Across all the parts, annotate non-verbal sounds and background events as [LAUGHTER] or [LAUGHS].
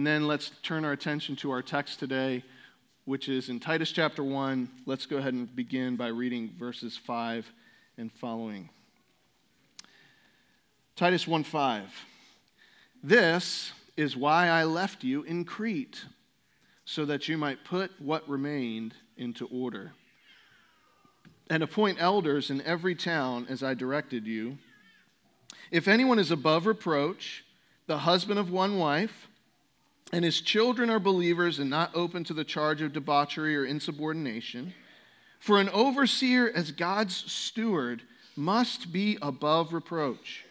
And then let's turn our attention to our text today, which is in Titus chapter 1. Let's go ahead and begin by reading verses 5 and following. Titus 1 5. This is why I left you in Crete, so that you might put what remained into order. And appoint elders in every town as I directed you. If anyone is above reproach, the husband of one wife, and his children are believers and not open to the charge of debauchery or insubordination. For an overseer, as God's steward, must be above reproach.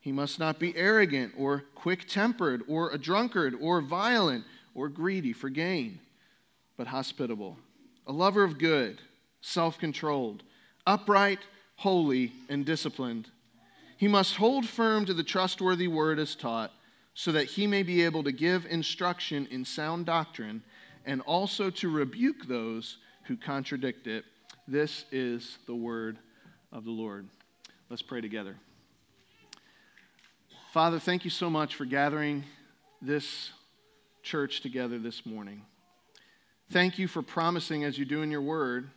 He must not be arrogant or quick tempered or a drunkard or violent or greedy for gain, but hospitable, a lover of good, self controlled, upright, holy, and disciplined. He must hold firm to the trustworthy word as taught so that he may be able to give instruction in sound doctrine and also to rebuke those who contradict it. This is the word of the Lord. Let's pray together. Father, thank you so much for gathering this church together this morning. Thank you for promising, as you do in your word,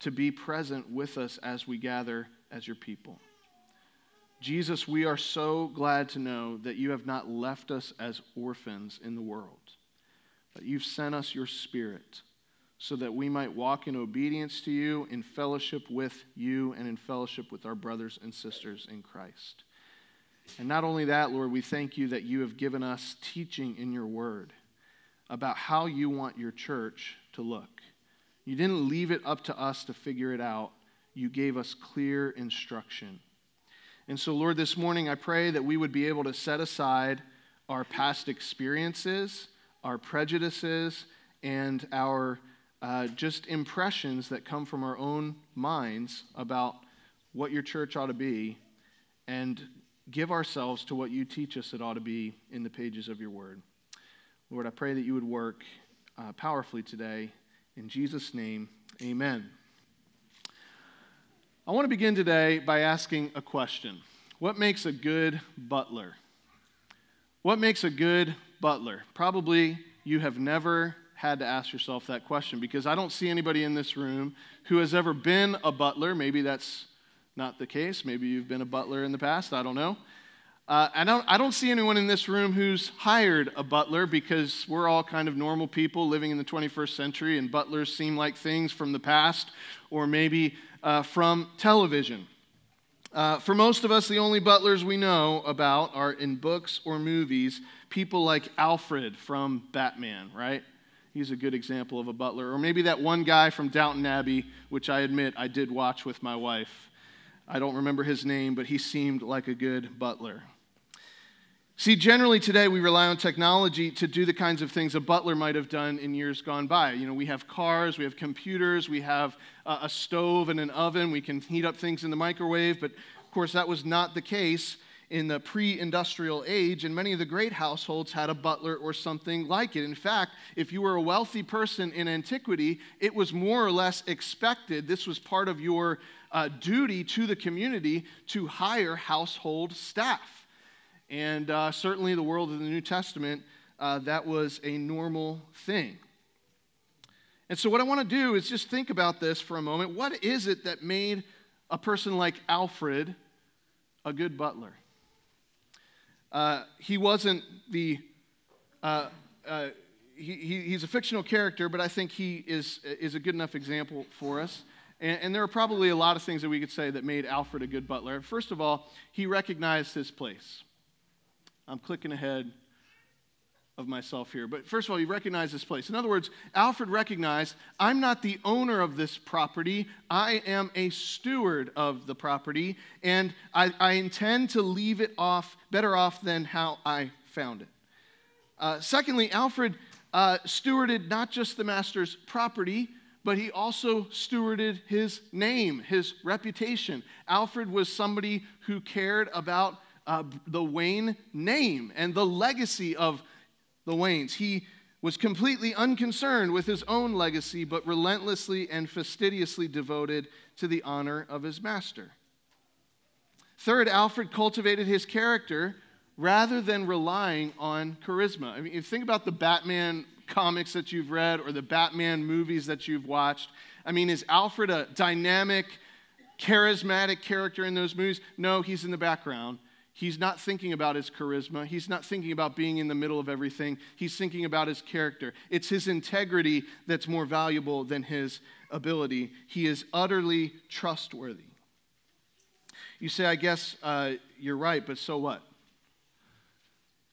to be present with us as we gather as your people. Jesus, we are so glad to know that you have not left us as orphans in the world, but you've sent us your Spirit so that we might walk in obedience to you, in fellowship with you, and in fellowship with our brothers and sisters in Christ. And not only that, Lord, we thank you that you have given us teaching in your word about how you want your church to look. You didn't leave it up to us to figure it out, you gave us clear instruction. And so, Lord, this morning I pray that we would be able to set aside our past experiences, our prejudices, and our uh, just impressions that come from our own minds about what your church ought to be, and give ourselves to what you teach us it ought to be in the pages of your word. Lord, I pray that you would work uh, powerfully today. In Jesus' name, amen. I want to begin today by asking a question What makes a good butler? What makes a good butler? Probably you have never had to ask yourself that question because I don't see anybody in this room who has ever been a butler. Maybe that's not the case. Maybe you've been a butler in the past. I don't know. Uh, I, don't, I don't see anyone in this room who's hired a butler because we're all kind of normal people living in the 21st century, and butlers seem like things from the past or maybe uh, from television. Uh, for most of us, the only butlers we know about are in books or movies, people like Alfred from Batman, right? He's a good example of a butler. Or maybe that one guy from Downton Abbey, which I admit I did watch with my wife. I don't remember his name, but he seemed like a good butler. See, generally today we rely on technology to do the kinds of things a butler might have done in years gone by. You know, we have cars, we have computers, we have a stove and an oven, we can heat up things in the microwave, but of course that was not the case in the pre industrial age, and many of the great households had a butler or something like it. In fact, if you were a wealthy person in antiquity, it was more or less expected, this was part of your uh, duty to the community to hire household staff. And uh, certainly, the world of the New Testament, uh, that was a normal thing. And so, what I want to do is just think about this for a moment. What is it that made a person like Alfred a good butler? Uh, he wasn't the, uh, uh, he, he, he's a fictional character, but I think he is, is a good enough example for us. And, and there are probably a lot of things that we could say that made Alfred a good butler. First of all, he recognized his place. I'm clicking ahead of myself here. But first of all, you recognize this place. In other words, Alfred recognized I'm not the owner of this property, I am a steward of the property, and I, I intend to leave it off better off than how I found it. Uh, secondly, Alfred uh, stewarded not just the master's property, but he also stewarded his name, his reputation. Alfred was somebody who cared about uh, the Wayne name and the legacy of the Waynes. He was completely unconcerned with his own legacy, but relentlessly and fastidiously devoted to the honor of his master. Third, Alfred cultivated his character rather than relying on charisma. I mean, if you think about the Batman comics that you've read or the Batman movies that you've watched, I mean, is Alfred a dynamic, charismatic character in those movies? No, he's in the background. He's not thinking about his charisma. He's not thinking about being in the middle of everything. He's thinking about his character. It's his integrity that's more valuable than his ability. He is utterly trustworthy. You say, I guess uh, you're right, but so what?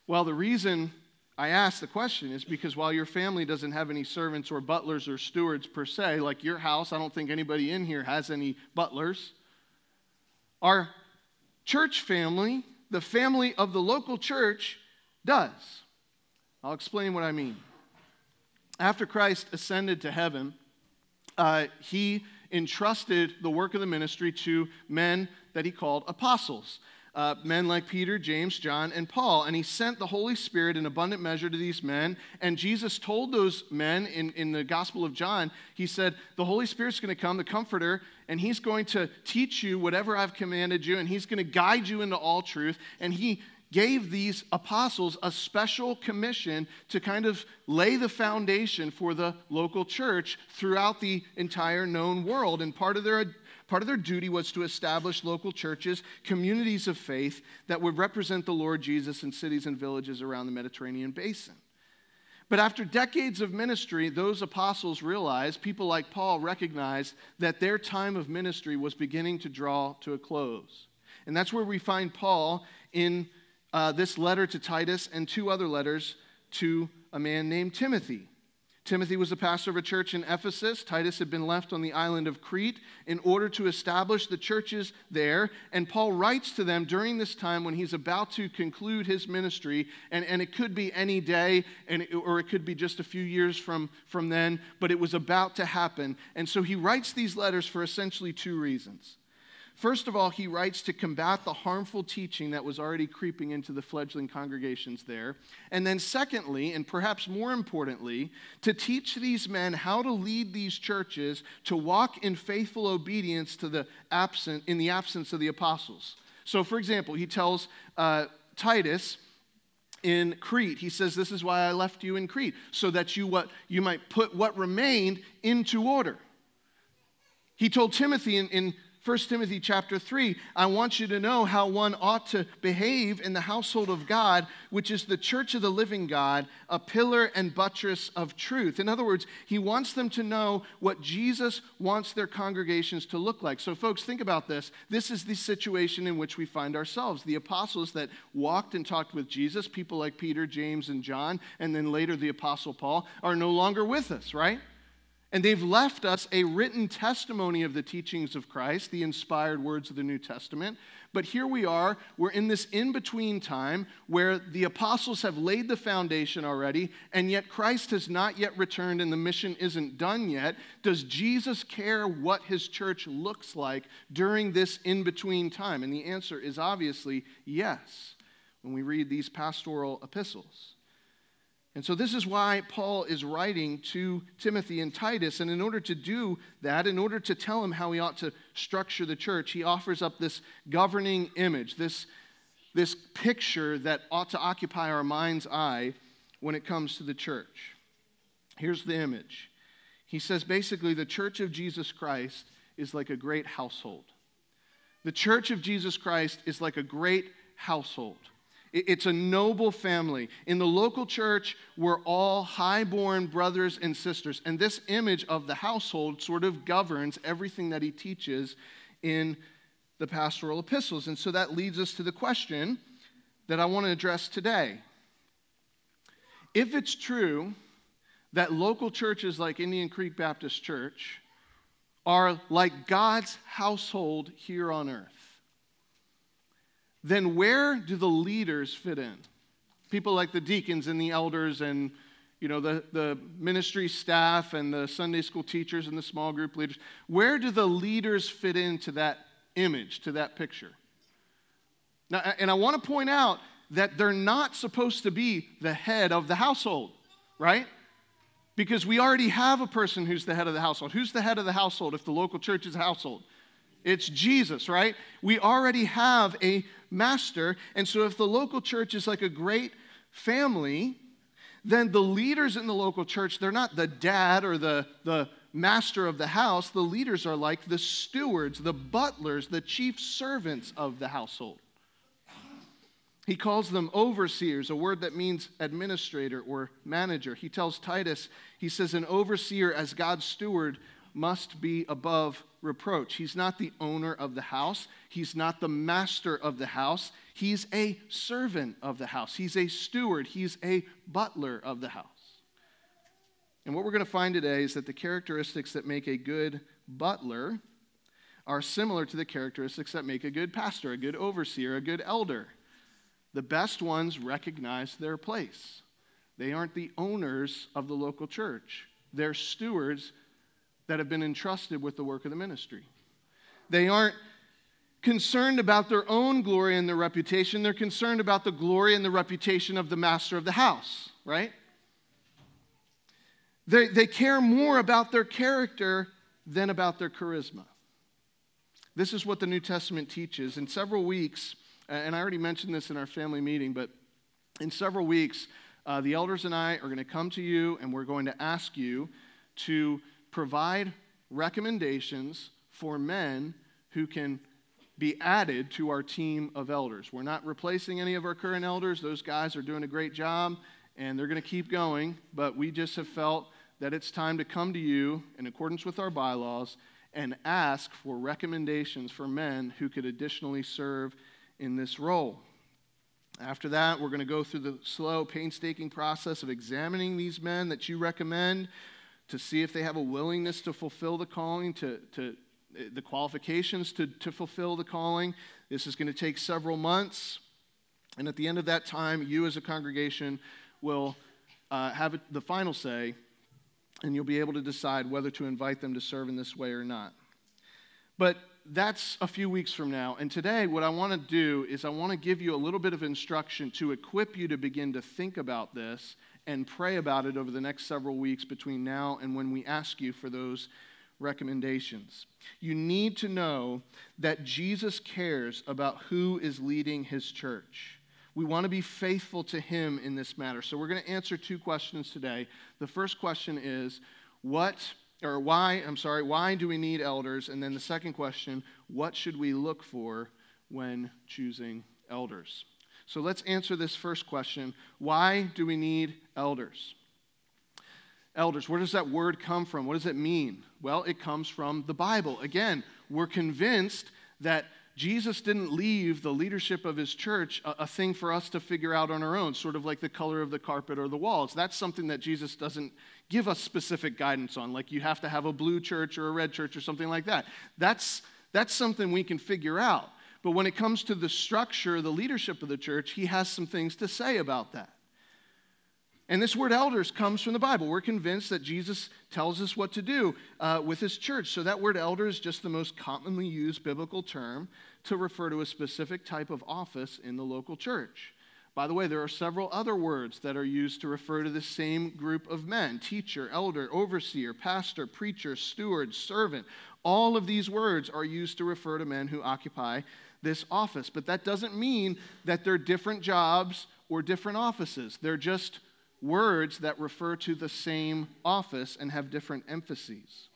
Well, the reason I ask the question is because while your family doesn't have any servants or butlers or stewards per se, like your house, I don't think anybody in here has any butlers. Our church family, the family of the local church, does. I'll explain what I mean. After Christ ascended to heaven, uh, he entrusted the work of the ministry to men that he called apostles. Uh, men like Peter, James, John, and Paul. And he sent the Holy Spirit in abundant measure to these men. And Jesus told those men in, in the Gospel of John, he said, The Holy Spirit's going to come, the Comforter, and he's going to teach you whatever I've commanded you, and he's going to guide you into all truth. And he gave these apostles a special commission to kind of lay the foundation for the local church throughout the entire known world. And part of their Part of their duty was to establish local churches, communities of faith that would represent the Lord Jesus in cities and villages around the Mediterranean basin. But after decades of ministry, those apostles realized, people like Paul recognized, that their time of ministry was beginning to draw to a close. And that's where we find Paul in uh, this letter to Titus and two other letters to a man named Timothy. Timothy was the pastor of a church in Ephesus. Titus had been left on the island of Crete in order to establish the churches there. And Paul writes to them during this time when he's about to conclude his ministry. And, and it could be any day, and or it could be just a few years from, from then, but it was about to happen. And so he writes these letters for essentially two reasons. First of all, he writes to combat the harmful teaching that was already creeping into the fledgling congregations there. And then, secondly, and perhaps more importantly, to teach these men how to lead these churches to walk in faithful obedience to the absent, in the absence of the apostles. So, for example, he tells uh, Titus, in Crete. He says, This is why I left you in Crete, so that you, what, you might put what remained into order. He told Timothy in, in 1 Timothy chapter 3, I want you to know how one ought to behave in the household of God, which is the church of the living God, a pillar and buttress of truth. In other words, he wants them to know what Jesus wants their congregations to look like. So, folks, think about this. This is the situation in which we find ourselves. The apostles that walked and talked with Jesus, people like Peter, James, and John, and then later the apostle Paul, are no longer with us, right? And they've left us a written testimony of the teachings of Christ, the inspired words of the New Testament. But here we are, we're in this in between time where the apostles have laid the foundation already, and yet Christ has not yet returned and the mission isn't done yet. Does Jesus care what his church looks like during this in between time? And the answer is obviously yes when we read these pastoral epistles. And so, this is why Paul is writing to Timothy and Titus. And in order to do that, in order to tell him how he ought to structure the church, he offers up this governing image, this, this picture that ought to occupy our mind's eye when it comes to the church. Here's the image. He says basically, the church of Jesus Christ is like a great household. The church of Jesus Christ is like a great household. It's a noble family. In the local church, we're all high-born brothers and sisters. And this image of the household sort of governs everything that he teaches in the pastoral epistles. And so that leads us to the question that I want to address today. If it's true that local churches like Indian Creek Baptist Church are like God's household here on earth, then where do the leaders fit in? People like the deacons and the elders and you know the, the ministry staff and the Sunday school teachers and the small group leaders. Where do the leaders fit into that image, to that picture? Now, and I want to point out that they're not supposed to be the head of the household, right? Because we already have a person who's the head of the household. Who's the head of the household if the local church is a household? It's Jesus, right? We already have a master. And so if the local church is like a great family, then the leaders in the local church, they're not the dad or the, the master of the house. The leaders are like the stewards, the butlers, the chief servants of the household. He calls them overseers, a word that means administrator or manager. He tells Titus, he says, an overseer as God's steward must be above reproach. He's not the owner of the house, he's not the master of the house. He's a servant of the house, he's a steward, he's a butler of the house. And what we're going to find today is that the characteristics that make a good butler are similar to the characteristics that make a good pastor, a good overseer, a good elder. The best ones recognize their place. They aren't the owners of the local church, they're stewards that have been entrusted with the work of the ministry. They aren't concerned about their own glory and their reputation, they're concerned about the glory and the reputation of the master of the house, right? They, they care more about their character than about their charisma. This is what the New Testament teaches. In several weeks, and I already mentioned this in our family meeting, but in several weeks, uh, the elders and I are going to come to you and we're going to ask you to provide recommendations for men who can be added to our team of elders. We're not replacing any of our current elders. Those guys are doing a great job and they're going to keep going, but we just have felt that it's time to come to you in accordance with our bylaws and ask for recommendations for men who could additionally serve in this role. After that, we're going to go through the slow, painstaking process of examining these men that you recommend to see if they have a willingness to fulfill the calling, to, to the qualifications to, to fulfill the calling. This is going to take several months. And at the end of that time, you as a congregation will uh, have the final say, and you'll be able to decide whether to invite them to serve in this way or not. But that's a few weeks from now. And today, what I want to do is I want to give you a little bit of instruction to equip you to begin to think about this and pray about it over the next several weeks between now and when we ask you for those recommendations. You need to know that Jesus cares about who is leading his church. We want to be faithful to him in this matter. So we're going to answer two questions today. The first question is what or why, I'm sorry, why do we need elders? And then the second question, what should we look for when choosing elders? So let's answer this first question why do we need elders? Elders, where does that word come from? What does it mean? Well, it comes from the Bible. Again, we're convinced that Jesus didn't leave the leadership of his church a, a, thing for us to figure out on our own, sort of like the color of the carpet or the walls. That's something that Jesus doesn't give us specific guidance on, like you have to have a blue church or a red church or something like that. That's, that's something we can figure out. But when it comes to the structure, the leadership of the church, he has some things to say about that. And this word elders comes from the Bible. We're convinced that Jesus tells us what to do uh, with his church. So that word elder is just the most commonly used biblical term to refer to a specific type of office in the local church. By the way, there are several other words that are used to refer to the same group of men teacher, elder, overseer, pastor, preacher, steward, servant. All of these words are used to refer to men who occupy this office. But that doesn't mean that they're different jobs or different offices. They're just words that refer to the same office and have different emphases.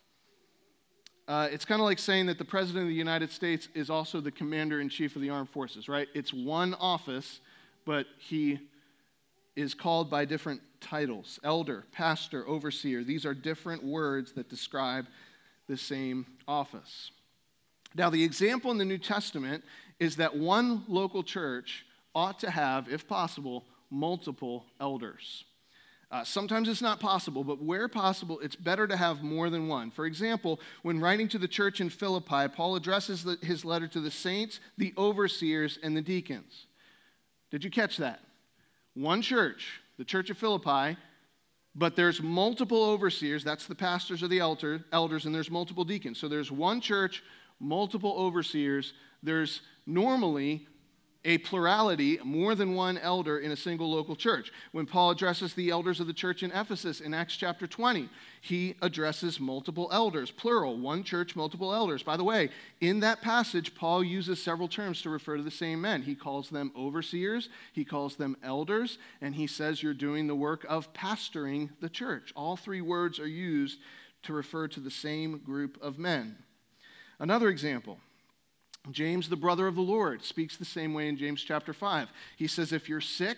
Uh, it's kind of like saying that the President of the United States is also the Commander in Chief of the Armed Forces, right? It's one office but he is called by different titles elder, pastor, overseer. These are different words that describe the same office. Now, the example in the New Testament is that one local church ought to have, if possible, multiple elders. Uh, sometimes it's not possible, but where possible, it's better to have more than one. For example, when writing to the church in Philippi, Paul addresses the, his letter to the saints, the overseers, and the deacons. Did you catch that? One church, the church of Philippi, but there's multiple overseers. That's the pastors or the elder, elders, and there's multiple deacons. So there's one church, multiple overseers. There's normally a plurality, more than one elder in a single local church. When Paul addresses the elders of the church in Ephesus in Acts chapter 20, he addresses multiple elders, plural, one church, multiple elders. By the way, in that passage, Paul uses several terms to refer to the same men. He calls them overseers, he calls them elders, and he says you're doing the work of pastoring the church. All three words are used to refer to the same group of men. Another example. James, the brother of the Lord, speaks the same way in James chapter 5. He says, If you're sick,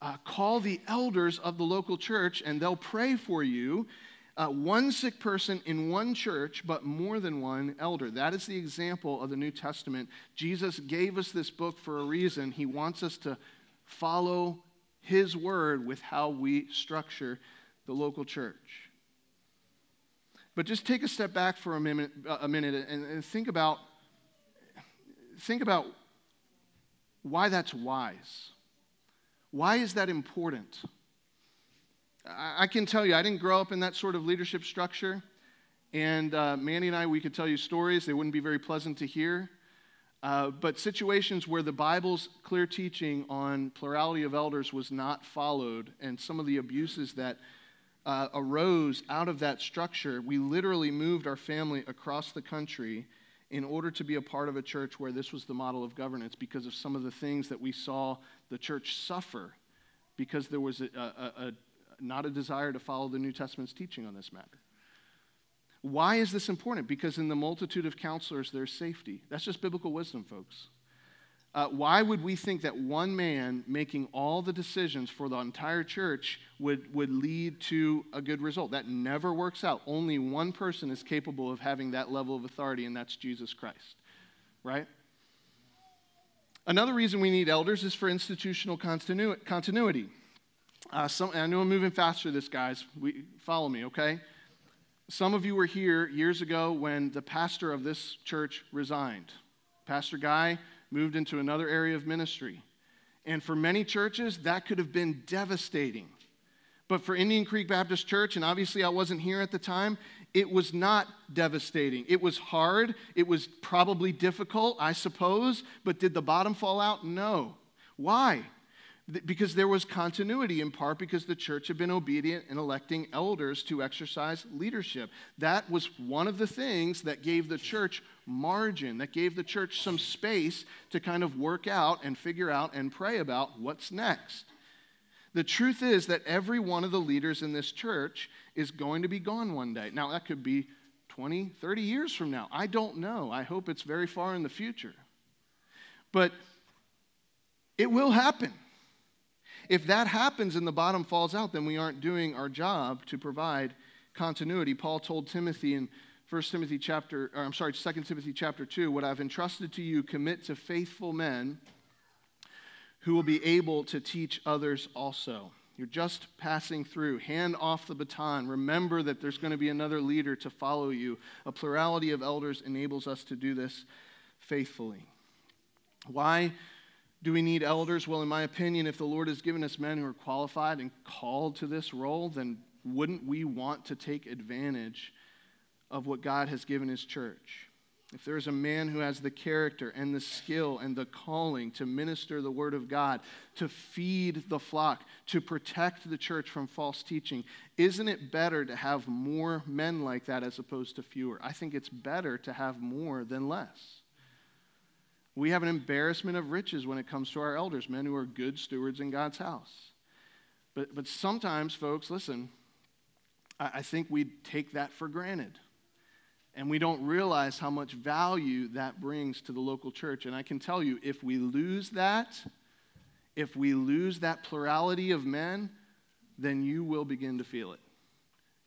uh, call the elders of the local church and they'll pray for you. Uh, one sick person in one church, but more than one elder. That is the example of the New Testament. Jesus gave us this book for a reason. He wants us to follow his word with how we structure the local church. But just take a step back for a minute, a minute and, and think about think about why that's wise. Why is that important? I, can tell you, I didn't grow up in that sort of leadership structure. And uh, Manny and I, we could tell you stories. They wouldn't be very pleasant to hear. Uh, but situations where the Bible's clear teaching on plurality of elders was not followed, and some of the abuses that uh, arose out of that structure, we literally moved our family across the country in order to be a part of a church where this was the model of governance because of some of the things that we saw the church suffer because there was a, a, a, not a desire to follow the New Testament's teaching on this matter. Why is this important? Because in the multitude of counselors, there's safety. That's just biblical wisdom, folks. Uh, why would we think that one man making all the decisions for the entire church would, would lead to a good result? That never works out. Only one person is capable of having that level of authority, and that's Jesus Christ, right? Another reason we need elders is for institutional continu- continuity. Uh, some, I know I'm moving faster, this guys. We, follow me, okay? Some of you were here years ago when the pastor of this church resigned. Pastor Guy moved into another area of ministry. And for many churches, that could have been devastating. But for Indian Creek Baptist Church, and obviously I wasn't here at the time, it was not devastating. It was hard. It was probably difficult, I suppose. But did the bottom fall out? No. Why? because there was continuity in part because the church had been obedient in electing elders to exercise leadership. That was one of the things that gave the church margin, that gave the church some space to kind of work out and figure out and pray about what's next. The truth is that every one of the leaders in this church is going to be gone one day. Now, that could be 20, 30 years from now. I don't know. I hope it's very far in the future. But it will happen. If that happens and the bottom falls out, then we aren't doing our job to provide continuity. Paul told Timothy in 1 Timothy chapter, or I'm sorry, 2 Timothy chapter 2, what I've entrusted to you, commit to faithful men who will be able to teach others also. You're just passing through. Hand off the baton. Remember that there's going to be another leader to follow you. A plurality of elders enables us to do this faithfully. Why do we need elders? Well, in my opinion, if the Lord has given us men who are qualified and called to this role, then wouldn't we want to take advantage of what God has given his church? If there is a man who has the character and the skill and the calling to minister the word of God, to feed the flock, to protect the church from false teaching, isn't it better to have more men like that as opposed to fewer? I think it's better to have more than less. We have an embarrassment of riches when it comes to our elders, men who are good stewards in God's house. But, but sometimes, folks, listen, I, I think we take that for granted. And we don't realize how much value that brings to the local church. And I can tell you, if we lose that, if we lose that plurality of men, then you will begin to feel it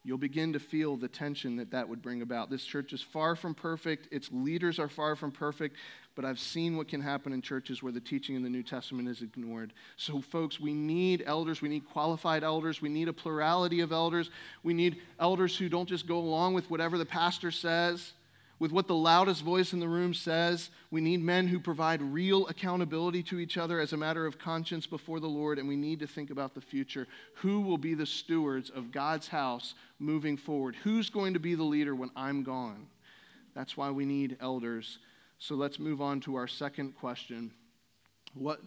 you'll begin to feel the tension that that would bring about. This church is far from perfect, its leaders are far from perfect, but I've seen what can happen in churches where the teaching in the New Testament is ignored. So, folks, we need elders. We need qualified elders. We need a plurality of elders. We need elders who don't just go along with whatever the pastor says with what the loudest voice in the room says. We need men who provide real accountability to each other as a matter of conscience before the Lord, and we need to think about the future. Who will be the stewards of God's house moving forward? Who's going to be the leader when I'm gone? That's why we need elders. So let's move on to our second question What,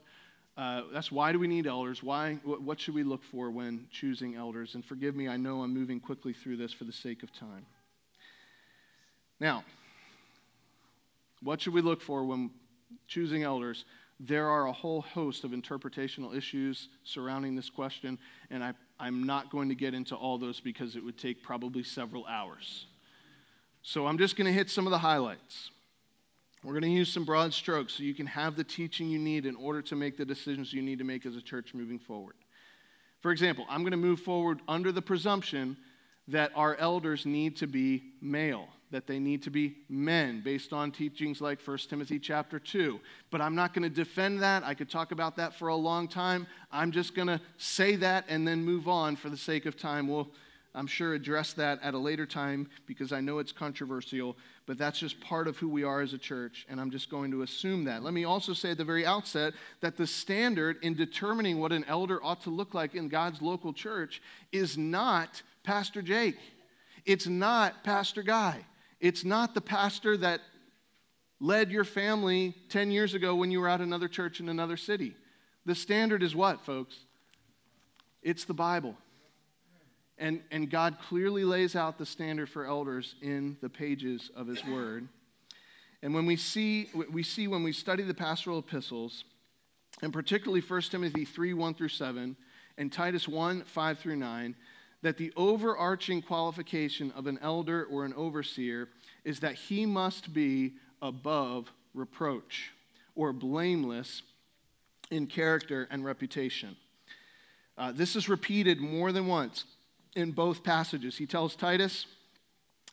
uh, that's why do we need elders? Why, what, should we look for when choosing elders? And forgive me, I know I'm moving quickly through this for the sake of time. Now, what should we look for when choosing elders? There are a whole host of interpretational issues surrounding this question, and I, I'm not going to get into all those because it would take probably several hours. So I'm just going to hit some of the highlights. We're going to use some broad strokes so you can have the teaching you need in order to make the decisions you need to make as a church moving forward. For example, I'm going to move forward under the presumption that our elders need to be male that they need to be men based on teachings like 1 Timothy chapter 2. But I'm not going to defend that. I could talk about that for a long time. I'm just going to say that and then move on for the sake of time. We'll, I'm sure, address that at a later time because I know it's controversial, but that's just part of who we are as a church, and I'm just going to assume that. Let me also say at the very outset that the standard in determining what an elder ought to look like in God's local church is not Pastor Jake. It's not Pastor Guy. It's not the pastor that led your family 10 years ago when you were at another church in another city. The standard is what, folks? It's the Bible. And, and God clearly lays out the standard for elders in the pages of His Word. And when we see, we see when we study the pastoral epistles, and particularly 1 Timothy 3 1 through 7, and Titus 1 5 through 9, that the overarching qualification of an elder or an overseer is that he must be above reproach or blameless in character and reputation. Uh, this is repeated more than once in both passages. He tells Titus,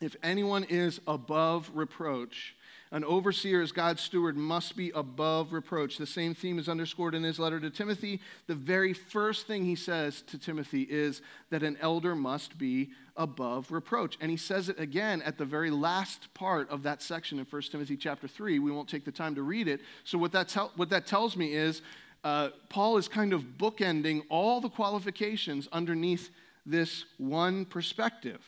if anyone is above reproach, an overseer as God's steward must be above reproach. The same theme is underscored in his letter to Timothy. The very first thing he says to Timothy is that an elder must be above reproach. And he says it again at the very last part of that section in 1 Timothy chapter 3. We won't take the time to read it. So, what what that tells me is uh, Paul is kind of bookending all the qualifications underneath this one perspective.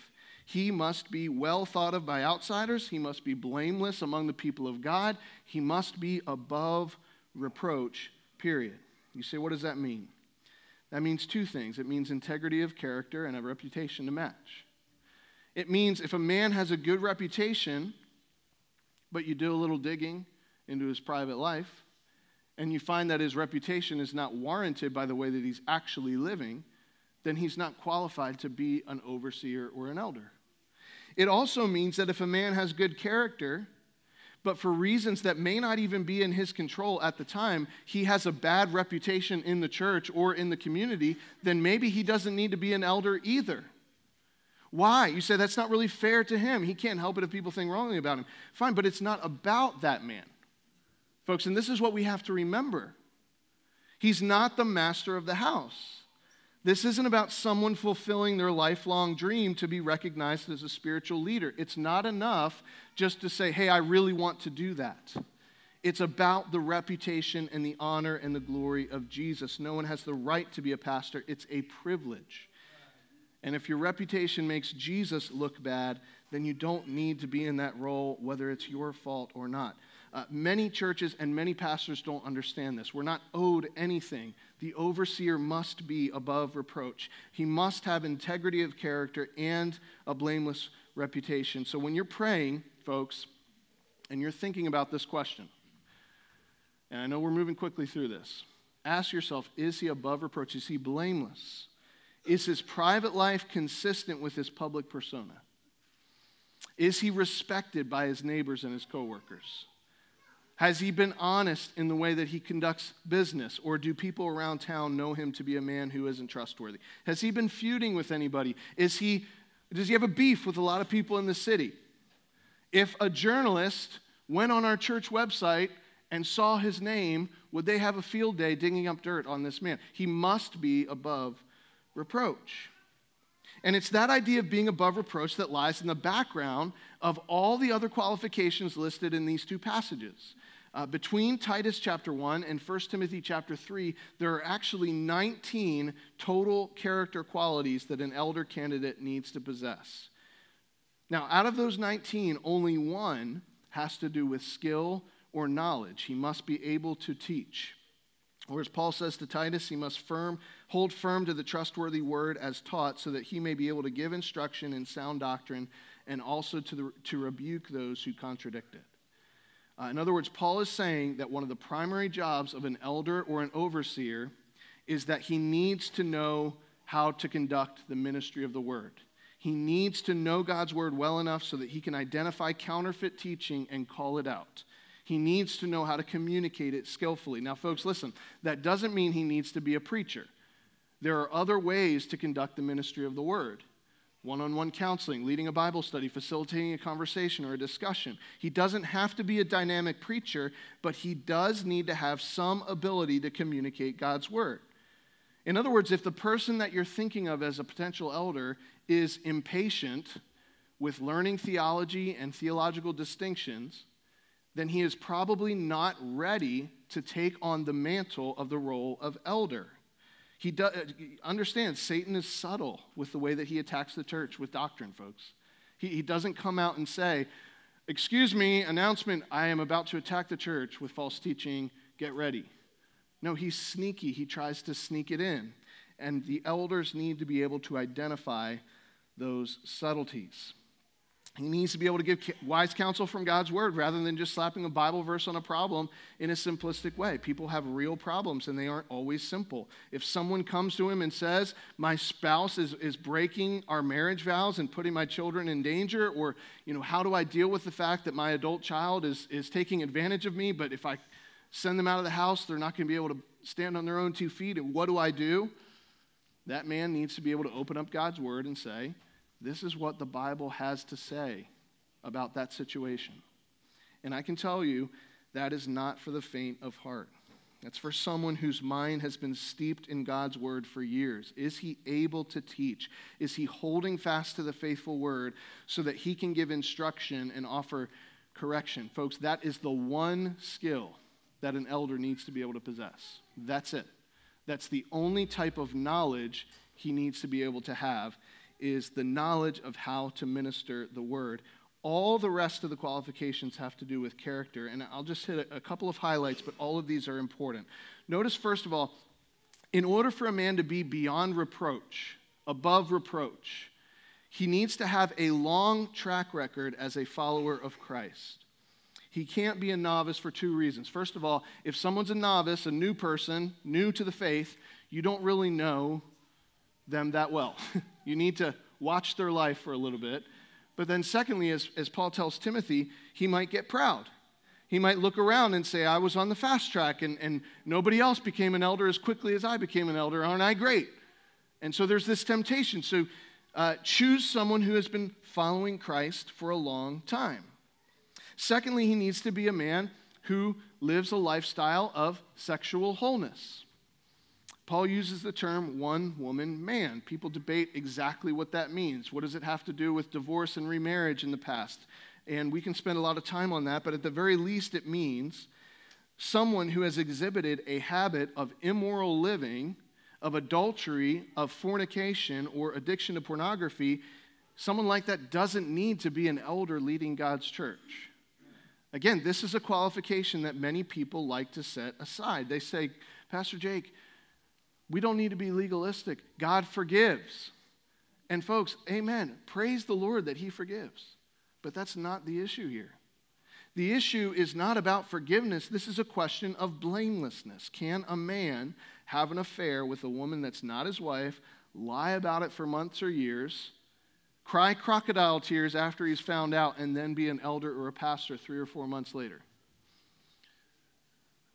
He must be well thought of by outsiders. He must be blameless among the people of God. He must be above reproach, period. You say, what does that mean? That means two things it means integrity of character and a reputation to match. It means if a man has a good reputation, but you do a little digging into his private life, and you find that his reputation is not warranted by the way that he's actually living, then he's not qualified to be an overseer or an elder. It also means that if a man has good character, but for reasons that may not even be in his control at the time, he has a bad reputation in the church or in the community, then maybe he doesn't need to be an elder either. Why? You say that's not really fair to him. He can't help it if people think wrongly about him. Fine, but it's not about that man. Folks, and this is what we have to remember. He's not the master of the house. This isn't about someone fulfilling their lifelong dream to be recognized as a spiritual leader. It's not enough just to say, hey, I really want to do that. It's about the reputation and the honor and the glory of Jesus. No one has the right to be a pastor, it's a privilege. And if your reputation makes Jesus look bad, then you don't need to be in that role, whether it's your fault or not. Uh, many churches and many pastors don't understand this. We're not owed anything. The overseer must be above reproach, he must have integrity of character and a blameless reputation. So when you're praying, folks, and you're thinking about this question, and I know we're moving quickly through this, ask yourself is he above reproach? Is he blameless? Is his private life consistent with his public persona? Is he respected by his neighbors and his coworkers? Has he been honest in the way that he conducts business? Or do people around town know him to be a man who isn't trustworthy? Has he been feuding with anybody? Is he, does he have a beef with a lot of people in the city? If a journalist went on our church website and saw his name, would they have a field day digging up dirt on this man? He must be above reproach. And it's that idea of being above reproach that lies in the background of all the other qualifications listed in these two passages. Uh, between Titus chapter 1 and 1 Timothy chapter 3, there are actually 19 total character qualities that an elder candidate needs to possess. Now, out of those 19, only one has to do with skill or knowledge. He must be able to teach. Or as Paul says to Titus, he must firm, hold firm to the trustworthy word as taught, so that he may be able to give instruction in sound doctrine and also to, the, to rebuke those who contradict it. Uh, in other words, Paul is saying that one of the primary jobs of an elder or an overseer is that he needs to know how to conduct the ministry of the word. He needs to know God's word well enough so that he can identify counterfeit teaching and call it out. He needs to know how to communicate it skillfully. Now, folks, listen, that doesn't mean he needs to be a preacher. There are other ways to conduct the ministry of the word one on one counseling, leading a Bible study, facilitating a conversation or a discussion. He doesn't have to be a dynamic preacher, but he does need to have some ability to communicate God's word. In other words, if the person that you're thinking of as a potential elder is impatient with learning theology and theological distinctions, then he is probably not ready to take on the mantle of the role of elder. He does, uh, understand Satan is subtle with the way that he attacks the church with doctrine, folks. He, he doesn't come out and say, Excuse me, announcement, I am about to attack the church with false teaching, get ready. No, he's sneaky. He tries to sneak it in. And the elders need to be able to identify those subtleties. He needs to be able to give wise counsel from God's word rather than just slapping a Bible verse on a problem in a simplistic way. People have real problems and they aren't always simple. If someone comes to him and says, My spouse is, is breaking our marriage vows and putting my children in danger, or, you know, how do I deal with the fact that my adult child is, is taking advantage of me, but if I send them out of the house, they're not going to be able to stand on their own two feet, and what do I do? That man needs to be able to open up God's word and say, this is what the Bible has to say about that situation. And I can tell you that is not for the faint of heart. That's for someone whose mind has been steeped in God's word for years. Is he able to teach? Is he holding fast to the faithful word so that he can give instruction and offer correction? Folks, that is the one skill that an elder needs to be able to possess. That's it. That's the only type of knowledge he needs to be able to have is the knowledge of how to minister the word. All the rest of the qualifications have to do with character. And I'll just hit a, a couple of highlights, but all of these are important. Notice, first of all, in order for a man to be beyond reproach, above reproach, he needs to have a long track record as a follower of Christ. He can't be a novice for two reasons. First of all, if someone's a novice, a new person, new to the faith, you don't really know them that well. [LAUGHS] you need to watch their life for a little bit. But then, secondly, as, as Paul tells Timothy, he might get proud. He might look around and say, I was on the fast track and, and nobody else became an elder as quickly as I became an elder. Aren't I great? And so there's this temptation. So uh, choose someone who has been following Christ for a long time. Secondly, he needs to be a man who lives a lifestyle of sexual wholeness. Paul uses the term one woman man. People debate exactly what that means. What does it have to do with divorce and remarriage in the past? And we can spend a lot of time on that, but at the very least, it means someone who has exhibited a habit of immoral living, of adultery, of fornication, or addiction to pornography. Someone like that doesn't need to be an elder leading God's church. Again, this is a qualification that many people like to set aside. They say, Pastor Jake, we don't need to be legalistic. God forgives. And folks, amen. Praise the Lord that He forgives. But that's not the issue here. The issue is not about forgiveness. This is a question of blamelessness. Can a man have an affair with a woman that's not his wife, lie about it for months or years, cry crocodile tears after he's found out, and then be an elder or a pastor three or four months later?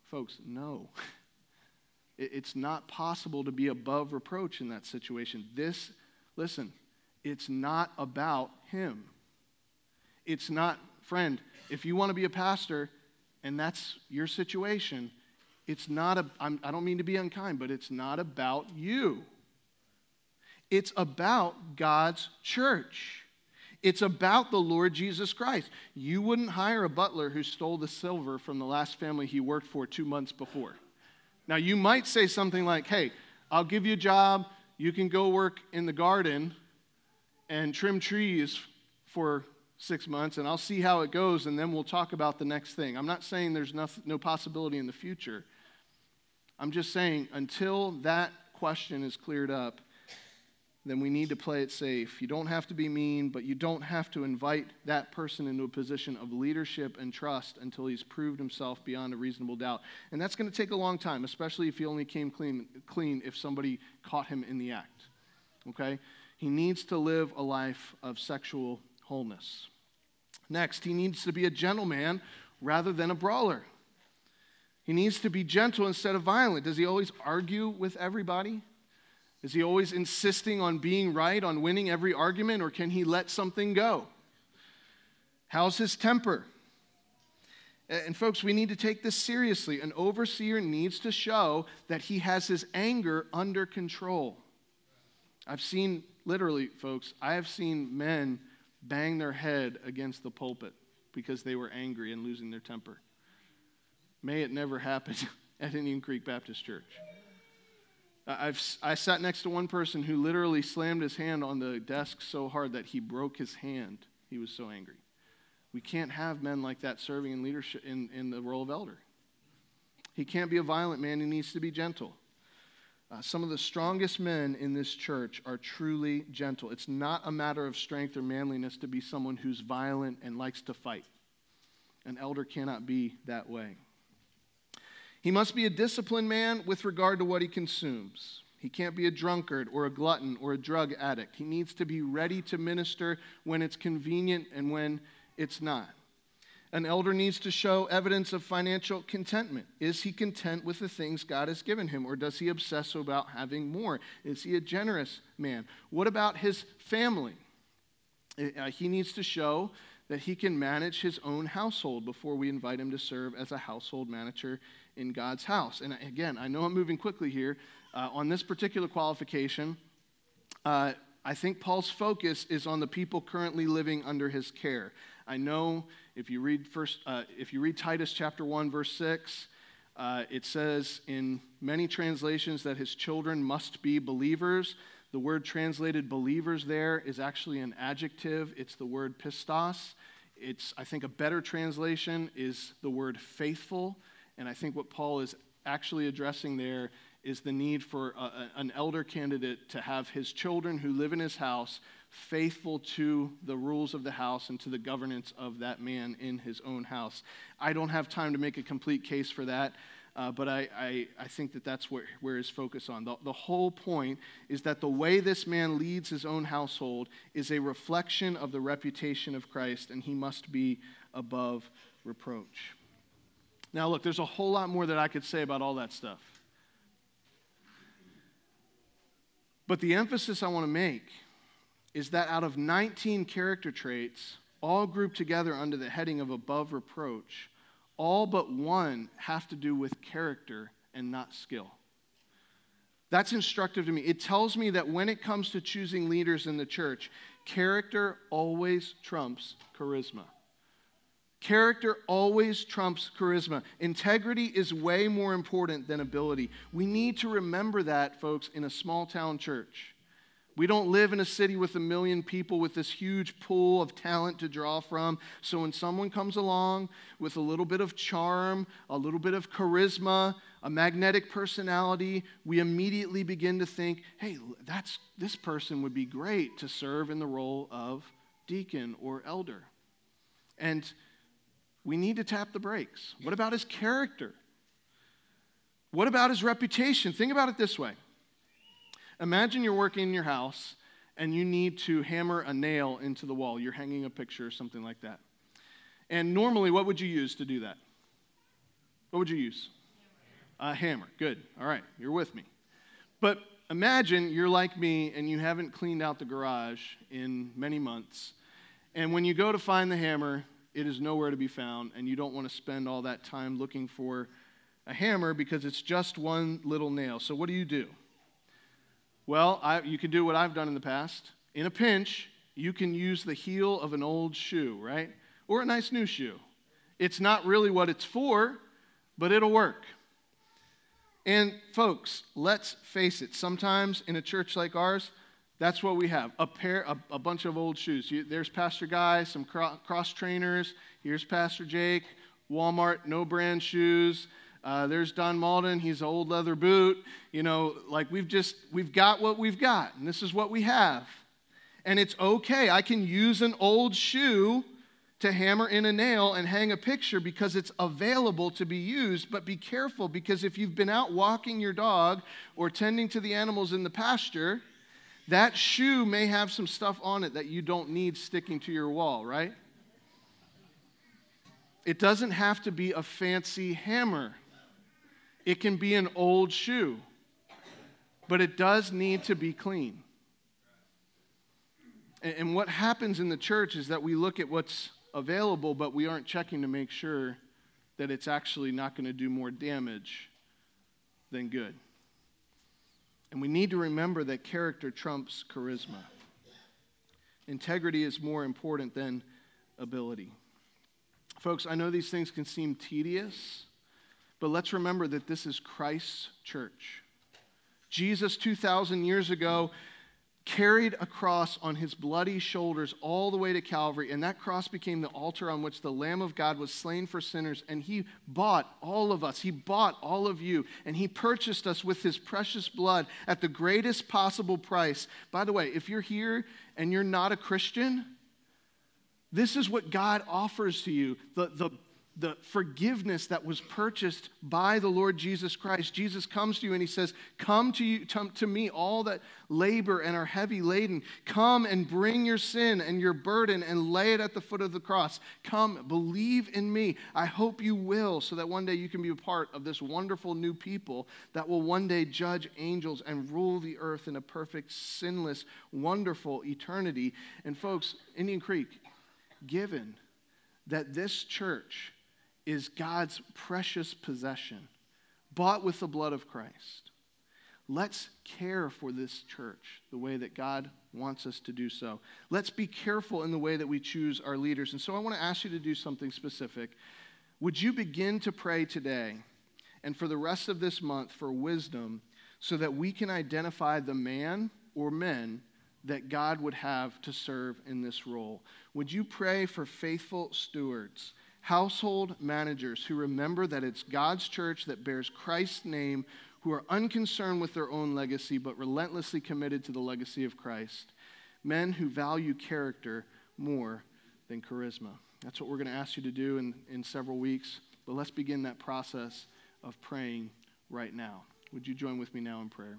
Folks, no. [LAUGHS] It's not possible to be above reproach in that situation. This, listen, it's not about him. It's not, friend, if you want to be a pastor and that's your situation, it's not, a, I'm, I don't mean to be unkind, but it's not about you. It's about God's church. It's about the Lord Jesus Christ. You wouldn't hire a butler who stole the silver from the last family he worked for two months before. Now, you might say something like, hey, I'll give you a job. You can go work in the garden and trim trees for six months, and I'll see how it goes, and then we'll talk about the next thing. I'm not saying there's no, no possibility in the future. I'm just saying, until that question is cleared up, then we need to play it safe. You don't have to be mean, but you don't have to invite that person into a position of leadership and trust until he's proved himself beyond a reasonable doubt. And that's going to take a long time, especially if he only came clean, clean if somebody caught him in the act. Okay? He needs to live a life of sexual wholeness. Next, he needs to be a gentleman rather than a brawler. He needs to be gentle instead of violent. Does he always argue with everybody? Is he always insisting on being right, on winning every argument, or can he let something go? How's his temper? And, folks, we need to take this seriously. An overseer needs to show that he has his anger under control. I've seen, literally, folks, I have seen men bang their head against the pulpit because they were angry and losing their temper. May it never happen [LAUGHS] at Indian Creek Baptist Church. I've, I sat next to one person who literally slammed his hand on the desk so hard that he broke his hand. He was so angry. We can't have men like that serving in leadership in, in the role of elder. He can't be a violent man, he needs to be gentle. Uh, some of the strongest men in this church are truly gentle. It's not a matter of strength or manliness to be someone who's violent and likes to fight. An elder cannot be that way. He must be a disciplined man with regard to what he consumes. He can't be a drunkard or a glutton or a drug addict. He needs to be ready to minister when it's convenient and when it's not. An elder needs to show evidence of financial contentment. Is he content with the things God has given him, or does he obsess about having more? Is he a generous man? What about his family? Uh, he needs to show that he can manage his own household before we invite him to serve as a household manager in God's house. And again, I know I'm moving quickly here. Uh, on this particular qualification, uh, I think Paul's focus is on the people currently living under his care. I know if you read first, uh, if you read Titus chapter one verse six, uh, it says in many translations that his children must be believers. The word translated believers there is actually an adjective. It's the word pistos. It's I think a better translation is the word faithful. And I think what Paul is actually addressing there is the need for a, an elder candidate to have his children who live in his house faithful to the rules of the house and to the governance of that man in his own house. I don't have time to make a complete case for that. Uh, but I, I, I, think that that's where, where his focus on. The, the whole point is that the way this man leads his own household is a reflection of the reputation of Christ, and he must be above reproach. Now, look, there's a whole lot more that I could say about all that stuff. But the emphasis I want to make is that out of 19 character traits, all grouped together under the heading of above reproach, all but one have to do with character and not skill. That's instructive to me. It tells me that when it comes to choosing leaders in the church, character always trumps charisma. Character always trumps charisma. Integrity is way more important than ability. We need to remember that, folks, in a small town church. We don't live in a city with a million people with this huge pool of talent to draw from. So when someone comes along with a little bit of charm, a little bit of charisma, a magnetic personality, we immediately begin to think, hey, that's, this person would be great to serve in the role of deacon or elder. And we need to tap the brakes. What about his character? What about his reputation? Think about it this way Imagine you're working in your house and you need to hammer a nail into the wall. You're hanging a picture or something like that. And normally, what would you use to do that? What would you use? A hammer. Good. All right, you're with me. But imagine you're like me and you haven't cleaned out the garage in many months. And when you go to find the hammer, it is nowhere to be found, and you don't want to spend all that time looking for a hammer because it's just one little nail. So, what do you do? Well, I, you can do what I've done in the past. In a pinch, you can use the heel of an old shoe, right? Or a nice new shoe. It's not really what it's for, but it'll work. And, folks, let's face it, sometimes in a church like ours, that's what we have a pair, a, a bunch of old shoes. You, there's Pastor Guy, some cro- cross trainers. Here's Pastor Jake, Walmart, no brand shoes. Uh, there's Don Malden. He's an old leather boot. You know, like we've just, we've got what we've got, and this is what we have. And it's okay. I can use an old shoe to hammer in a nail and hang a picture because it's available to be used. But be careful because if you've been out walking your dog or tending to the animals in the pasture, that shoe may have some stuff on it that you don't need sticking to your wall, right? It doesn't have to be a fancy hammer, it can be an old shoe, but it does need to be clean. And what happens in the church is that we look at what's available, but we aren't checking to make sure that it's actually not going to do more damage than good. And we need to remember that character trumps charisma. Integrity is more important than ability. Folks, I know these things can seem tedious, but let's remember that this is Christ's church. Jesus, 2,000 years ago, carried a cross on his bloody shoulders all the way to Calvary, and that cross became the altar on which the Lamb of God was slain for sinners. And he bought all of us, he bought all of you, and he purchased us with his precious blood at the greatest possible price. By the way, if you're here and you're not a Christian, this is what God offers to you the, the the forgiveness that was purchased by the Lord Jesus Christ. Jesus comes to you and he says, Come to you to, to, me, all that labor and are heavy laden. Come and bring your sin and your burden and lay it at the foot of the cross. Come, believe in me. I hope you will, so that one day you can be a part of this wonderful new people that will one day judge angels and rule the earth in a perfect, sinless, wonderful eternity. And folks, Indian Creek, given that this church is God's precious possession, bought with the blood of Christ. Let's care for this church the way that God wants us to do so. Let's be careful in the way that we choose our leaders. And so I want to ask you to do something specific. Would you begin to pray today and for the rest of this month for wisdom so that we can identify the man or men that God would have to serve in this role? Would you pray for faithful stewards? Household managers who remember that it's God's church that bears Christ's name, who are unconcerned with their own legacy, but relentlessly committed to the legacy of Christ. Men who value character more than charisma. That's what we're going to ask you to do in, in several weeks. But let's begin that process of praying right now. Would you join with me now in prayer?